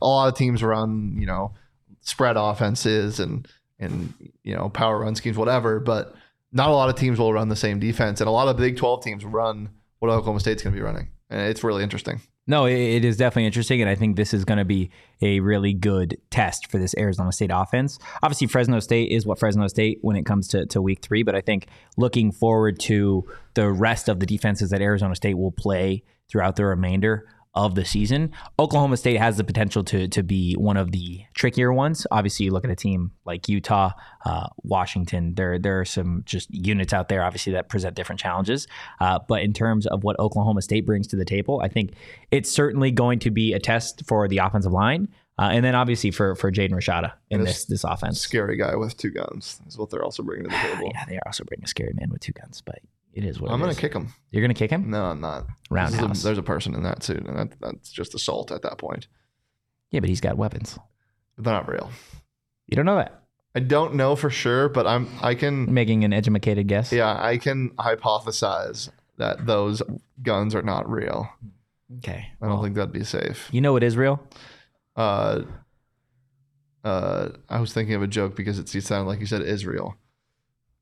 a lot of teams run you know spread offenses and and you know power run schemes whatever but not a lot of teams will run the same defense. And a lot of Big 12 teams run what Oklahoma State's going to be running. And it's really interesting No, it, is definitely interesting, and I think this is going to be a really good test for this Arizona State offense. Obviously, Fresno State is what Fresno State when it comes to, to week three, but I think looking forward to the rest of the defenses that Arizona State will play throughout the remainder of the season, Oklahoma State has the potential to to be one of the trickier ones. Obviously, you look at a team like Utah, uh, Washington. There there are some just units out there, obviously, that present different challenges. Uh, but in terms of what Oklahoma State brings to the table, I think it's certainly going to be a test for the offensive line, uh, and then obviously for for Jaden Rashada in this this offense. scary guy with two guns is what they're also bringing to the <sighs> table Yeah, they are also bringing a scary man with two guns, but it is what I'm gonna is. kick him You're gonna kick him? No, I'm not. This is a- Roundhouse. there's a person in that suit, and that, that's just assault at that point. Yeah, but he's got weapons. They're not real. You don't know that. I don't know for sure, but I'm. I can. Making an educated guess. Yeah, I can hypothesize that those guns are not real. Okay. I don't think that'd be safe. You know what is real? Uh, uh, I was thinking of a joke because it sounded like you said Israel,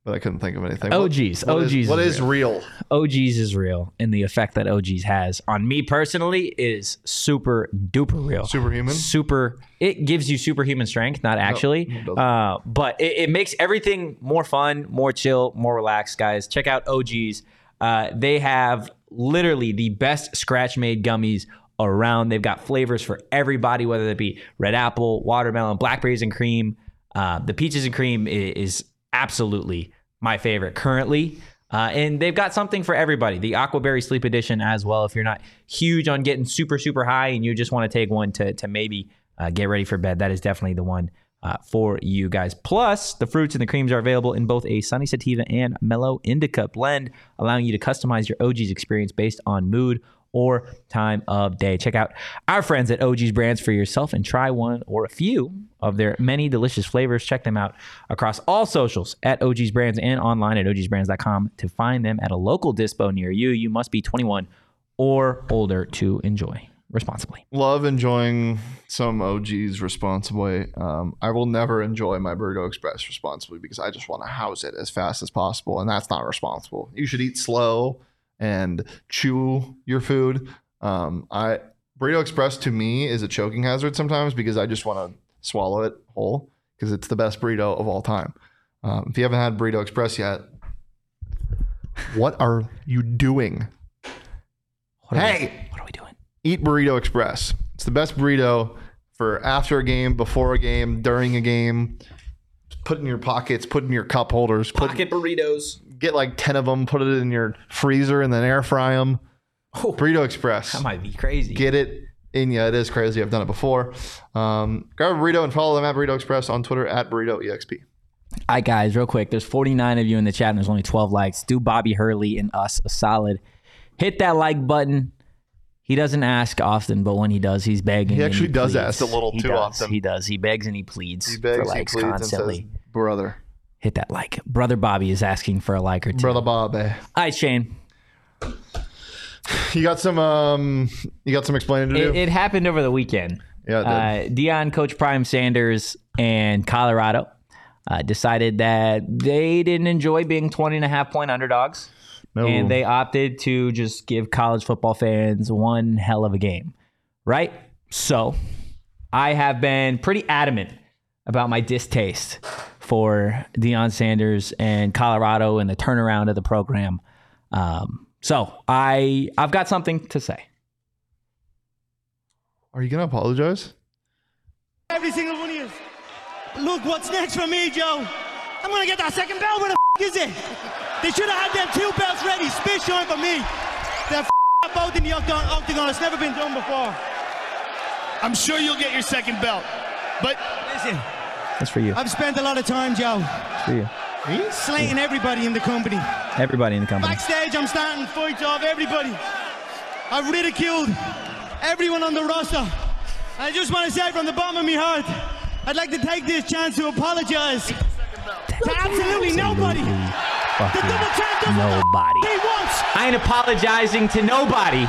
but I couldn't think of anything. What- OGs. what is- OGs what is is real? OGs is real, and the effect that OGs has on me personally is super duper real. Superhuman. Super. It gives you superhuman strength, not actually, doesn't. uh, but it, it makes everything more fun, more chill, more relaxed. Guys, check out OGs. Uh, they have literally the best scratch-made gummies around. They've got flavors for everybody, whether it be red apple, watermelon, blackberries and cream. Uh, the peaches and cream i- is absolutely my favorite currently. Uh, and they've got something for everybody. The Aquaberry Sleep Edition as well. If you're not huge on getting super, super high and you just want to take one to, to maybe uh, get ready for bed, that is definitely the one uh, for you guys. Plus, the fruits and the creams are available in both a sunny sativa and mellow indica blend, allowing you to customize your OG's experience based on mood or time of day. Check out our friends at OG's Brands for yourself and try one or a few of their many delicious flavors. Check them out across all socials at OG's Brands and online at ogsbrands.com to find them at a local dispo near you. You must be 21 or older to enjoy responsibly. Love enjoying some OGs responsibly. Um, I will never enjoy my Burrito Express responsibly because I just want to house it as fast as possible, and that's not responsible. You should eat slow and chew your food. Um, I Burrito Express to me is a choking hazard sometimes because I just want to swallow it whole because it's the best burrito of all time. Um, if you haven't had Burrito Express yet, what are you doing? What are Hey! we, what are we doing? eat Burrito Express. It's the best burrito for after a game, before a game, during a game. Put in your pockets, put in your cup holders, put, burritos. get like 10 of them, put it in your freezer and then air fry them. Burrito Express. That might be crazy. Get it in you. It is crazy. I've done it before. Um, grab a burrito and follow them at Burrito Express on Twitter at Burrito EXP. All right, guys, real quick. There's 49 of you in the chat, and there's only 12 likes. Do Bobby Hurley and us a solid. Hit that like button. He doesn't ask often, but when he does, he's begging. He and actually does pleads. ask a little He too does. often. He does. He begs and he pleads He begs, for he likes pleads, constantly. and says, "Brother, Hit that like. Brother Bobby is asking for a like or two. brother Bob, eh? All right, Shane. You got some, um, you got some explaining to do. It, it happened over the weekend. Yeah, Uh, Deion, Coach Prime Sanders, and Colorado uh, decided that they didn't enjoy being 20 and a half point underdogs. no, and they opted to just give college football fans one hell of a game, right? So I have been pretty adamant about my distaste for Deion Sanders and Colorado and the turnaround of the program. Um, so I I've got something to say. are you gonna apologize? Every single one of you. Look, what's next for me, Joe? I'm gonna get that second belt. Where the f- is it? They should have had them two belts ready. Spit shine for me. They're f- both in the octagon. octagon. It's never been done before. I'm sure you'll get your second belt. But Listen, That's for you. I've spent a lot of time, Joe, That's for you. Slating everybody in the company. Everybody in the company. Backstage, I'm starting fights off everybody. I've ridiculed everyone on the roster. I just want to say from the bottom of my heart, I'd like to take this chance to apologize to absolutely nobody. The double champ doesn't Nobody. he wants. I ain't apologizing to nobody.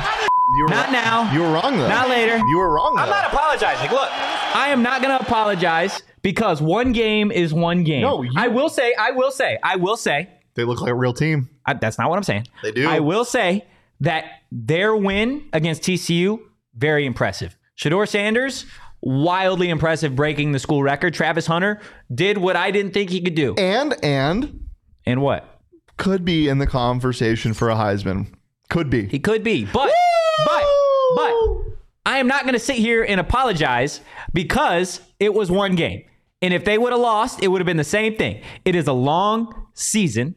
You're Not wrong- now. You were wrong though. Not later. You were wrong though. I'm not apologizing. Look, I am not going to apologize because one game is one game. No, you- I will say, I will say, I will say, They look like a real team. I, that's not what I'm saying. They do. I will say that their win against TCU, very impressive. Shedeur Sanders, wildly impressive, breaking the school record. Travis Hunter did what I didn't think he could do. And and And what? could be in the conversation for a Heisman. Could be. He could be. But, but, but, I am not going to sit here and apologize because it was one game. And if they would have lost, it would have been the same thing. It is a long season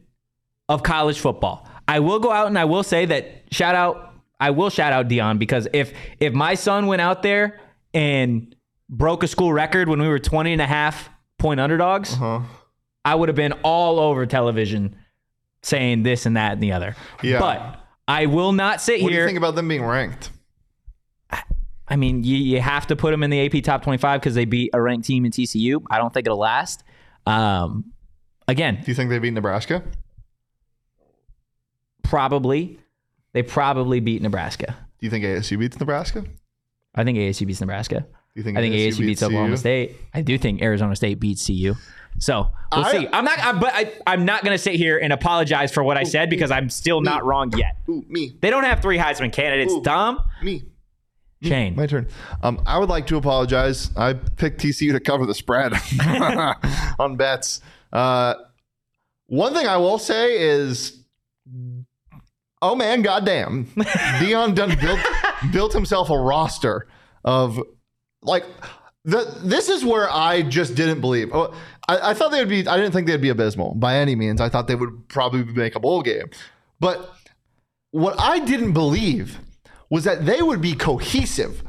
of college football. I will go out and I will say that shout out, I will shout out Deion because if if my son went out there and broke a school record when we were 20 and a half point underdogs, Uh-huh. I would have been all over television saying this and that and the other. Yeah. But I will not sit What do you think about them being ranked? I mean, you, you have to put them in the AP top 25 because they beat a ranked team in TCU. I don't think it'll last. Um, again, Do you think they beat Nebraska? probably. They probably beat Nebraska. Do you think ASU beats Nebraska? I think ASU beats Nebraska. you think I think ASU, beats Oklahoma CU? State. I do think Arizona State beats CU. So we'll I- see. I'm not, I, but I, I'm not going to sit here and apologize for what I said because I'm still not wrong yet. Ooh, me, They don't have three Heisman candidates. Ooh. Tom, me. Shane. My turn. Um, I would like to apologize. I picked TCU to cover the spread <laughs> on bets. Uh, one thing I will say is, oh man, goddamn, <laughs> Deion done built built himself a roster of like the. This is where I just didn't believe. Oh, I, I thought they would be. I didn't think they'd be abysmal by any means. I thought they would probably make a bowl game, but what I didn't believe was that they would be cohesive.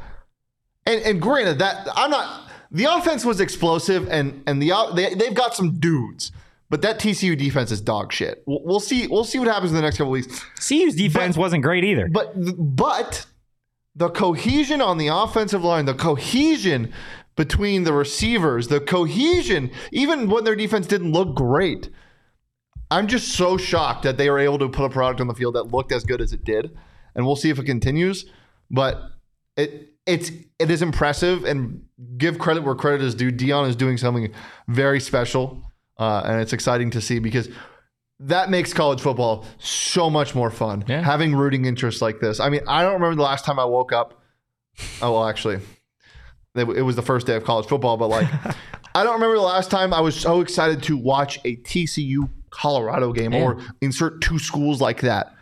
And, and granted, that I'm not. The offense was explosive, and and the they they've got some dudes, but that TCU defense is dog shit. We'll, we'll see. We'll see what happens in the next couple weeks. CU's defense wasn't great either. But but the cohesion on the offensive line, the cohesion between the receivers, the cohesion, even when their defense didn't look great. I'm just so shocked that they were able to put a product on the field that looked as good as it did. And we'll see if it continues. But it it's it is impressive and give credit where credit is due. Deion is doing something very special. Uh, and it's exciting to see because that makes college football so much more fun. Yeah. Having rooting interests like this. I mean, I don't remember the last time I woke up. Oh well, actually, it, it was the first day of college football. But like, <laughs> I don't remember the last time I was so excited to watch a TCU Colorado game Yeah. or insert two schools like that.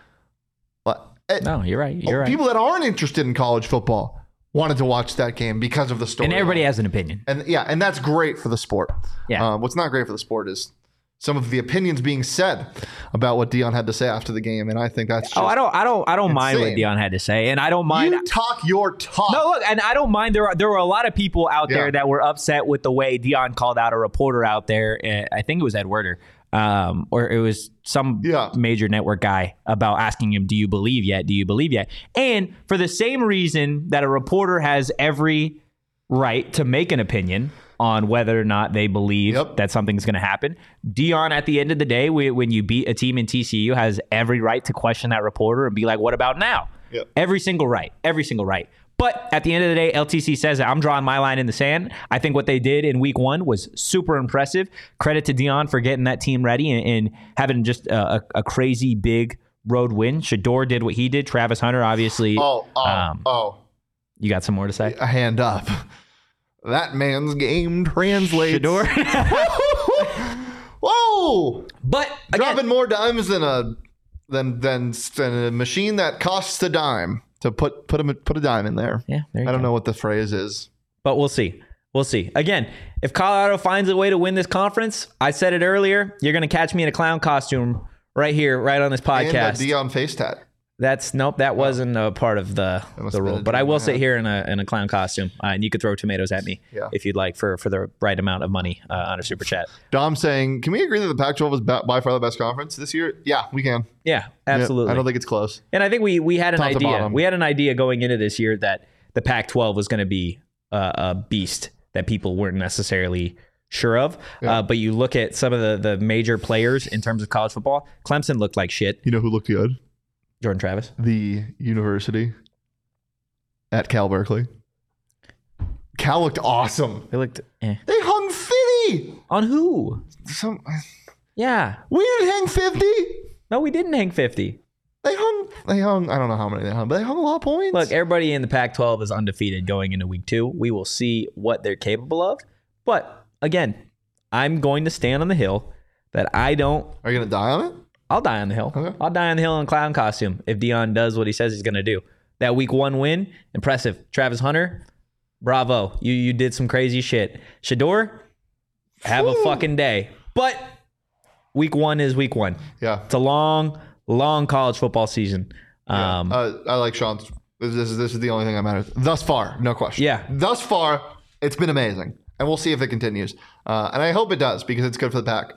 It- No, you're right. You're right. people that aren't interested in college football wanted to watch that game because of the story. and everybody has an opinion. And yeah, and that's great for the sport. Yeah. Uh, what's not great for the sport is some of the opinions being said about what Deion had to say after the game, and I think that's. Just, Oh, I don't, I don't, I don't mind what. Deion had to say, and I don't mind. You talk your talk. No, look, and I don't mind. There, are, there were a lot of people out there that were upset with the way Deion called out a reporter out there. uh, I think it was Ed Werder, um, or it was some Yeah. major network guy about asking him, "Do you believe yet? Do you believe yet?" And for the same reason that a reporter has every right to make an opinion on whether or not they believe Yep. that something's going to happen. Deion, at the end of the day, whe- when you beat a team in TCU, has every right to question that reporter and be like, "What about now?" Yep. Every single right. Every single right. But at the end of the day, LTC says that I'm drawing my line in the sand. I think what they did in week one was super impressive. Credit to Deion for getting that team ready and, and having just a, a, a crazy big road win. Shedeur did what he did. Travis Hunter, obviously. Oh, oh, Um, oh. You got some more to say? A hand up. That man's game translates. Shedeur. <laughs> Whoa! but again, Dropping more dimes than a than than than a machine that costs a dime to put put a put a dime in there. yeah, there you I don't know what the phrase is. but we'll see. We'll see. Again, if Colorado finds a way to win this conference, I said it earlier, you're going to catch me in a clown costume right here, right on this And that podcast. Deion face tat. That's nope. That wasn't a part of the the rule. But I will sit here in a in a clown costume, uh, and you could throw tomatoes at me Yeah. if you'd like for for the right amount of money uh, on a super chat. Dom saying, "Can we agree that the Pac-12 was by far the best conference this year?" Yeah, we can. Yeah, Yeah, absolutely. I don't think it's close. and I think we we had an Top idea. We had an idea going into this year that the Pac-12 was going to be uh, a beast that people weren't necessarily sure of. Uh, but you look at some of the the major players in terms of college football. Clemson looked like shit. You know who looked good? Jordan Travis. The university at Cal Berkeley. Cal looked awesome. They looked eh. They hung 50. on who? Some Yeah. we didn't hang 50. No, we didn't hang fifty. They hung. They hung. I don't know how many they hung, but they hung a lot of points. Look, everybody in the Pac 12 is undefeated going into week two. We will see what they're capable of. But again, I'm going to stand on the hill that I don't, Are you gonna die on it? I'll die on the hill. Okay. I'll die on the hill in clown costume if Deion does what he says he's going to do. That week one win, impressive. Travis Hunter, bravo. You, you did some crazy shit. Shedeur, have a fucking day. But week one is week one. Yeah. It's a long, long college football season. Um, uh, I like Sean's. This, this is this is the only thing that matters thus far. No question. Yeah. Thus far, it's been amazing, and we'll see if it continues. Uh, and I hope it does because it's good for the pack.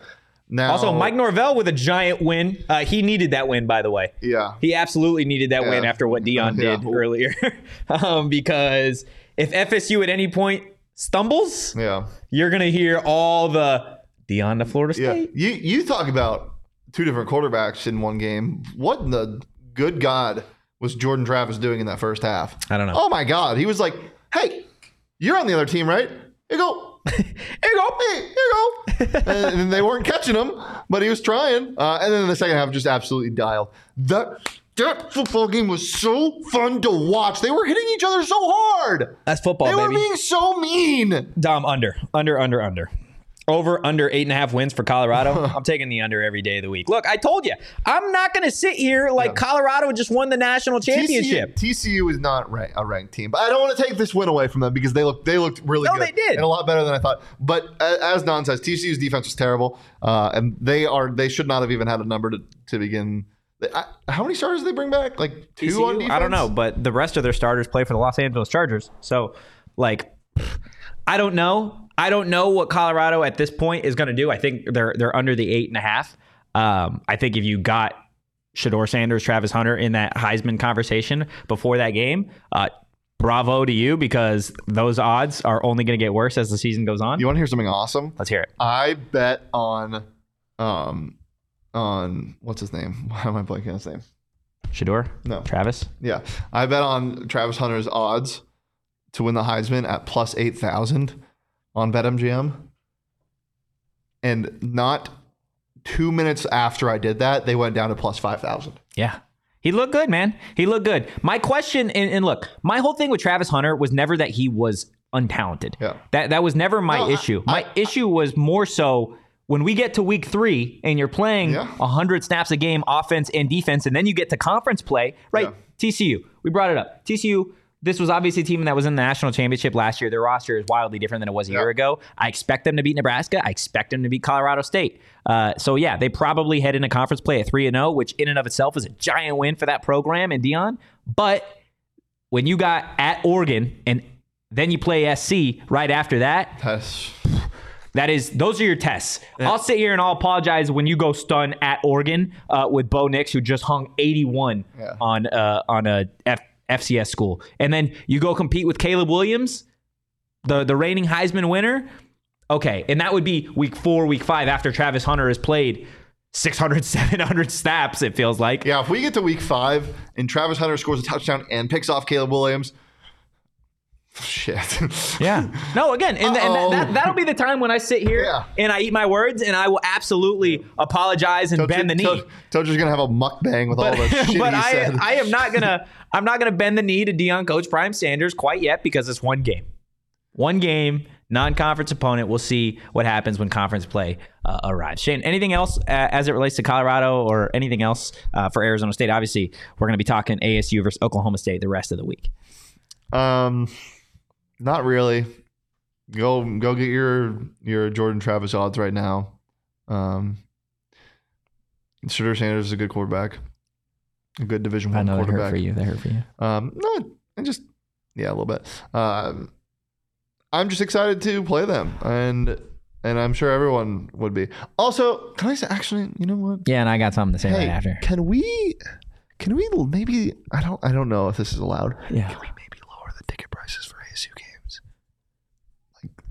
Now, Also, Mike Norvell with a giant win. Uh, he needed that win, by the way. Yeah. He absolutely needed that Yeah. win after what Deion <laughs> Yeah. did earlier. <laughs> um, because if FSU at any point stumbles, Yeah. you're going to hear all the Deion to Florida State. Yeah. You you talk about two different quarterbacks in one game. What in the good God was Jordan Travis doing in that first half? I don't know. Oh my God. He was like, "Hey, you're on the other team, right? You go." <laughs> Here you go. hey, here you go. and, and they weren't catching him, but he was trying. Uh, and then in the second half, just absolutely dialed. That that football game was so fun to watch. They were hitting each other so hard. That's football, They were baby. being so mean. Dom, under, under, under, under. Over, under eight and a half wins for Colorado. <laughs> I'm taking the under every day of the week. Look, I told you, I'm not going to sit here like Colorado just won the national championship. TCU, TCU is not a ranked team, but I don't want to take this win away from them because they look they looked really No, good. they did. and a lot better than I thought. But as Don says, TCU's defense was terrible, uh, and they are they should not have even had a number to to begin. I, how many starters did they bring back? Like two on defense. I don't know, but the rest of their starters play for the Los Angeles Chargers. So, like, <sighs> I don't know. I don't know what Colorado at this point is going to do. I think they're they're under the eight and a half. Um, I think if you got Shedeur Sanders, Travis Hunter in that Heisman conversation before that game, uh, bravo to you because those odds are only going to get worse as the season goes on. You want to hear something awesome? Let's hear it. I bet on, um, on what's his name? <laughs> Why am I blanking on his name? Shedeur? No. Travis? Yeah, I bet on Travis Hunter's odds to win the Heisman at plus eight thousand on BetMGM, and not two minutes after I did that, they went down to plus five thousand. Yeah. He looked good, man. He looked good. My question, and, and look, my whole thing with Travis Hunter was never that he was untalented. Yeah. That that was never my No, I- issue. my issue was more so when we get to week three and you're playing Yeah. 100 snaps a game, offense and defense, and then you get to conference play, right? TCU, we brought it up. TCU, this was obviously a team that was in the national championship last year. Their roster is wildly different than it was a year ago. I expect them to beat Nebraska. I expect them to beat Colorado State. Uh, so yeah, they probably head into conference play at three and zero, which in and of itself is a giant win for that program and Deion. But when you got at Oregon and then you play SC right after that, That's that is, those are your tests. I'll sit here and I'll apologize when you go stun at Oregon uh, with Bo Nix, who just hung 81 Yeah. on uh, on a F- FCS school, and then you go compete with Caleb Williams, the the reigning Heisman winner. Okay, and that would be week four, week five after Travis Hunter has played 600, <laughs> 700 snaps. It feels like. yeah. If we get to week five and Travis Hunter scores a touchdown and picks off Caleb Williams, <laughs> shit. <laughs> Yeah. No, again, and, and that, that'll be the time when I sit here Yeah. and I eat my words and I will absolutely apologize and bend the knee. To- Toad's gonna have a mukbang with all the <laughs> shit but he I, said. I am not gonna I'm not gonna bend the knee to Deion Coach Prime Sanders quite yet because it's one game, one game, non-conference opponent. We'll see what happens when conference play uh, arrives. Shane, anything else uh, as it relates to Colorado or anything else uh, for Arizona State? Obviously, we're gonna be talking ASU versus Oklahoma State the rest of the week. Um, not really. Go go get your your Jordan Travis odds right now. Um, Sanders is a good quarterback, a good Division I One know that hurt quarterback. for you. That hurt for you. Um, no, and just yeah, a little bit. Um, I'm just excited to play them, and and I'm sure everyone would be. Also, can I say actually, you know what? Yeah, and I got something to say Hey, right after. can we? Can we maybe? I don't. I don't know if this is allowed. Yeah. Can we maybe lower the ticket prices for ASU games?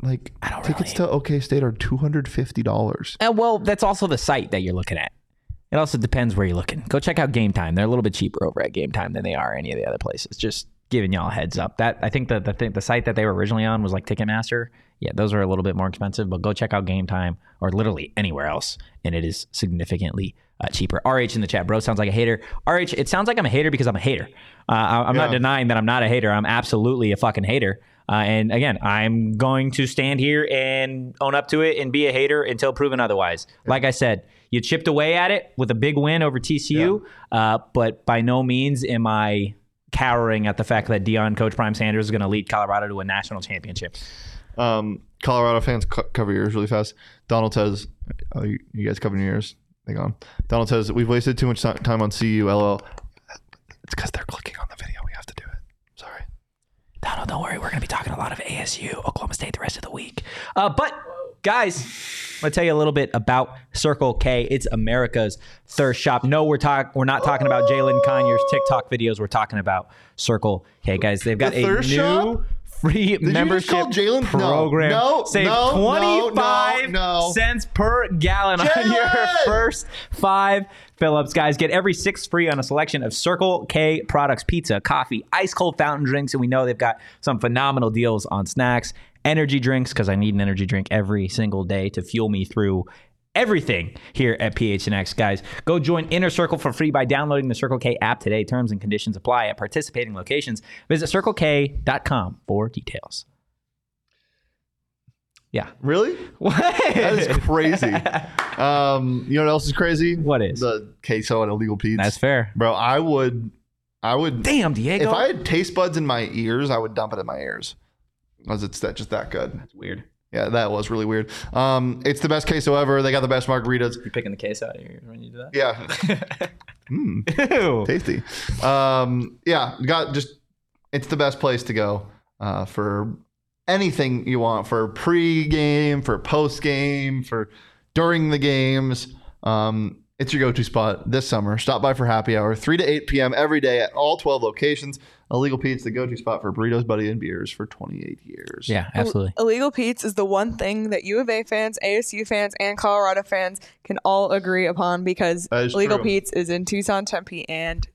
Like, like I don't tickets really- to OK State are two hundred fifty dollars. Uh, well, that's also the site that you're looking at. It also depends where you're looking. Go check out Game Time. They're a little bit cheaper over at Game Time than they are any of the other places. Just giving y'all a heads up. That I think the the thing, the site that they were originally on was like Ticketmaster. Yeah, those are a little bit more expensive, but go check out Game Time or literally anywhere else, and it is significantly uh, cheaper. RH in the chat, bro, sounds like a hater. RH, it sounds like I'm a hater because I'm a hater. Uh, I- I'm not denying that I'm not a hater. I'm absolutely a fucking hater. Uh, and again, I'm going to stand here and own up to it and be a hater until proven otherwise. Like I said, you chipped away at it with a big win over TCU, uh, but by no means am I cowering at the fact that Deion Coach Prime Sanders is going to lead Colorado to a national championship. Um, Colorado fans, co- cover your ears really fast. Donald says, oh, you, "You guys covering your ears? Hang on." Donald says, "We've wasted too much time on CU." LOL. It's because they're clicking on the video. We have to do it. Sorry. Donald, don't worry. We're going to be talking a lot of ASU, Oklahoma State the rest of the week. Uh, but, guys, I'm going to tell you a little bit about Circle K. It's America's thirst shop. No, we're talk- we're not talking about Jalin Conyers TikTok videos. We're talking about Circle K, guys. They've got The a new shop? Free just membership Jalen- No, program. no, Save no, no, 25 no, no. cents per gallon on your first five fill-ups, guys. Get every six free on a selection of Circle K products: pizza, coffee, ice cold fountain drinks, and we know they've got some phenomenal deals on snacks, energy drinks because I need an energy drink every single day to fuel me through. Everything here at PHNX, guys. Go join Inner Circle for free by downloading the Circle K app today. Terms and conditions apply at participating locations. Visit circlek.com for details. Yeah. Really? <laughs> What? That is crazy. <laughs> um, you know what else is crazy? What is? the queso and illegal Pete's? That's fair. bro. I would, I would. Damn, Diego. If I had taste buds in my ears, I would dump it in my ears, because it's that just that good. That's weird. Yeah, that was really weird. Um, it's the best queso ever. They got the best margaritas. You're picking the case out of your when you do that? Yeah, <laughs> Ew. tasty. Um, yeah, got just it's the best place to go uh, for anything you want for pre-game, for post-game, for during the games. Um, It's your go-to spot this summer. Stop by for happy hour, 3 to 8 p.m. every day at all 12 locations. Illegal Pete's the go-to spot for burritos, buddy, and beers for 28 years. Yeah, absolutely. Illegal Pete's is the one thing that U of A fans, ASU fans, and Colorado fans can all agree upon because Illegal true. Pete's is in Tucson, Tempe, and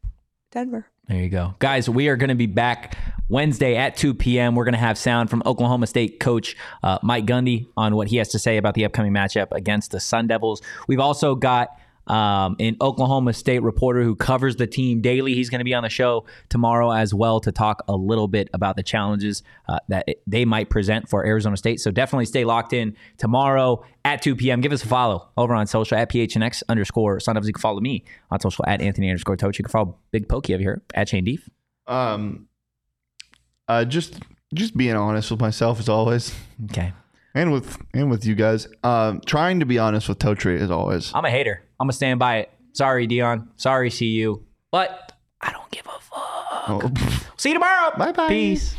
Denver. There you go. Guys, we are going to be back Wednesday at 2 p.m. We're going to have sound from Oklahoma State coach uh, Mike Gundy on what he has to say about the upcoming matchup against the Sun Devils. We've also got um, an Oklahoma State reporter who covers the team daily. He's going to be on the show tomorrow as well to talk a little bit about the challenges uh, that it- they might present for Arizona State. So definitely stay locked in tomorrow at 2 p.m. Give us a follow over on social at PHNX underscore Sun Devils. You can follow me on social at Anthony underscore Toach. You can follow Big Pokey over here at Shane Deef. Um, uh, just just being honest with myself as always, Okay. and with and with you guys. Um, trying to be honest with Totri as always. I'm a hater. I'm to stand by it. Sorry, Deion. Sorry, CU. But I don't give a fuck. Oh. See you tomorrow. Bye-bye. Peace.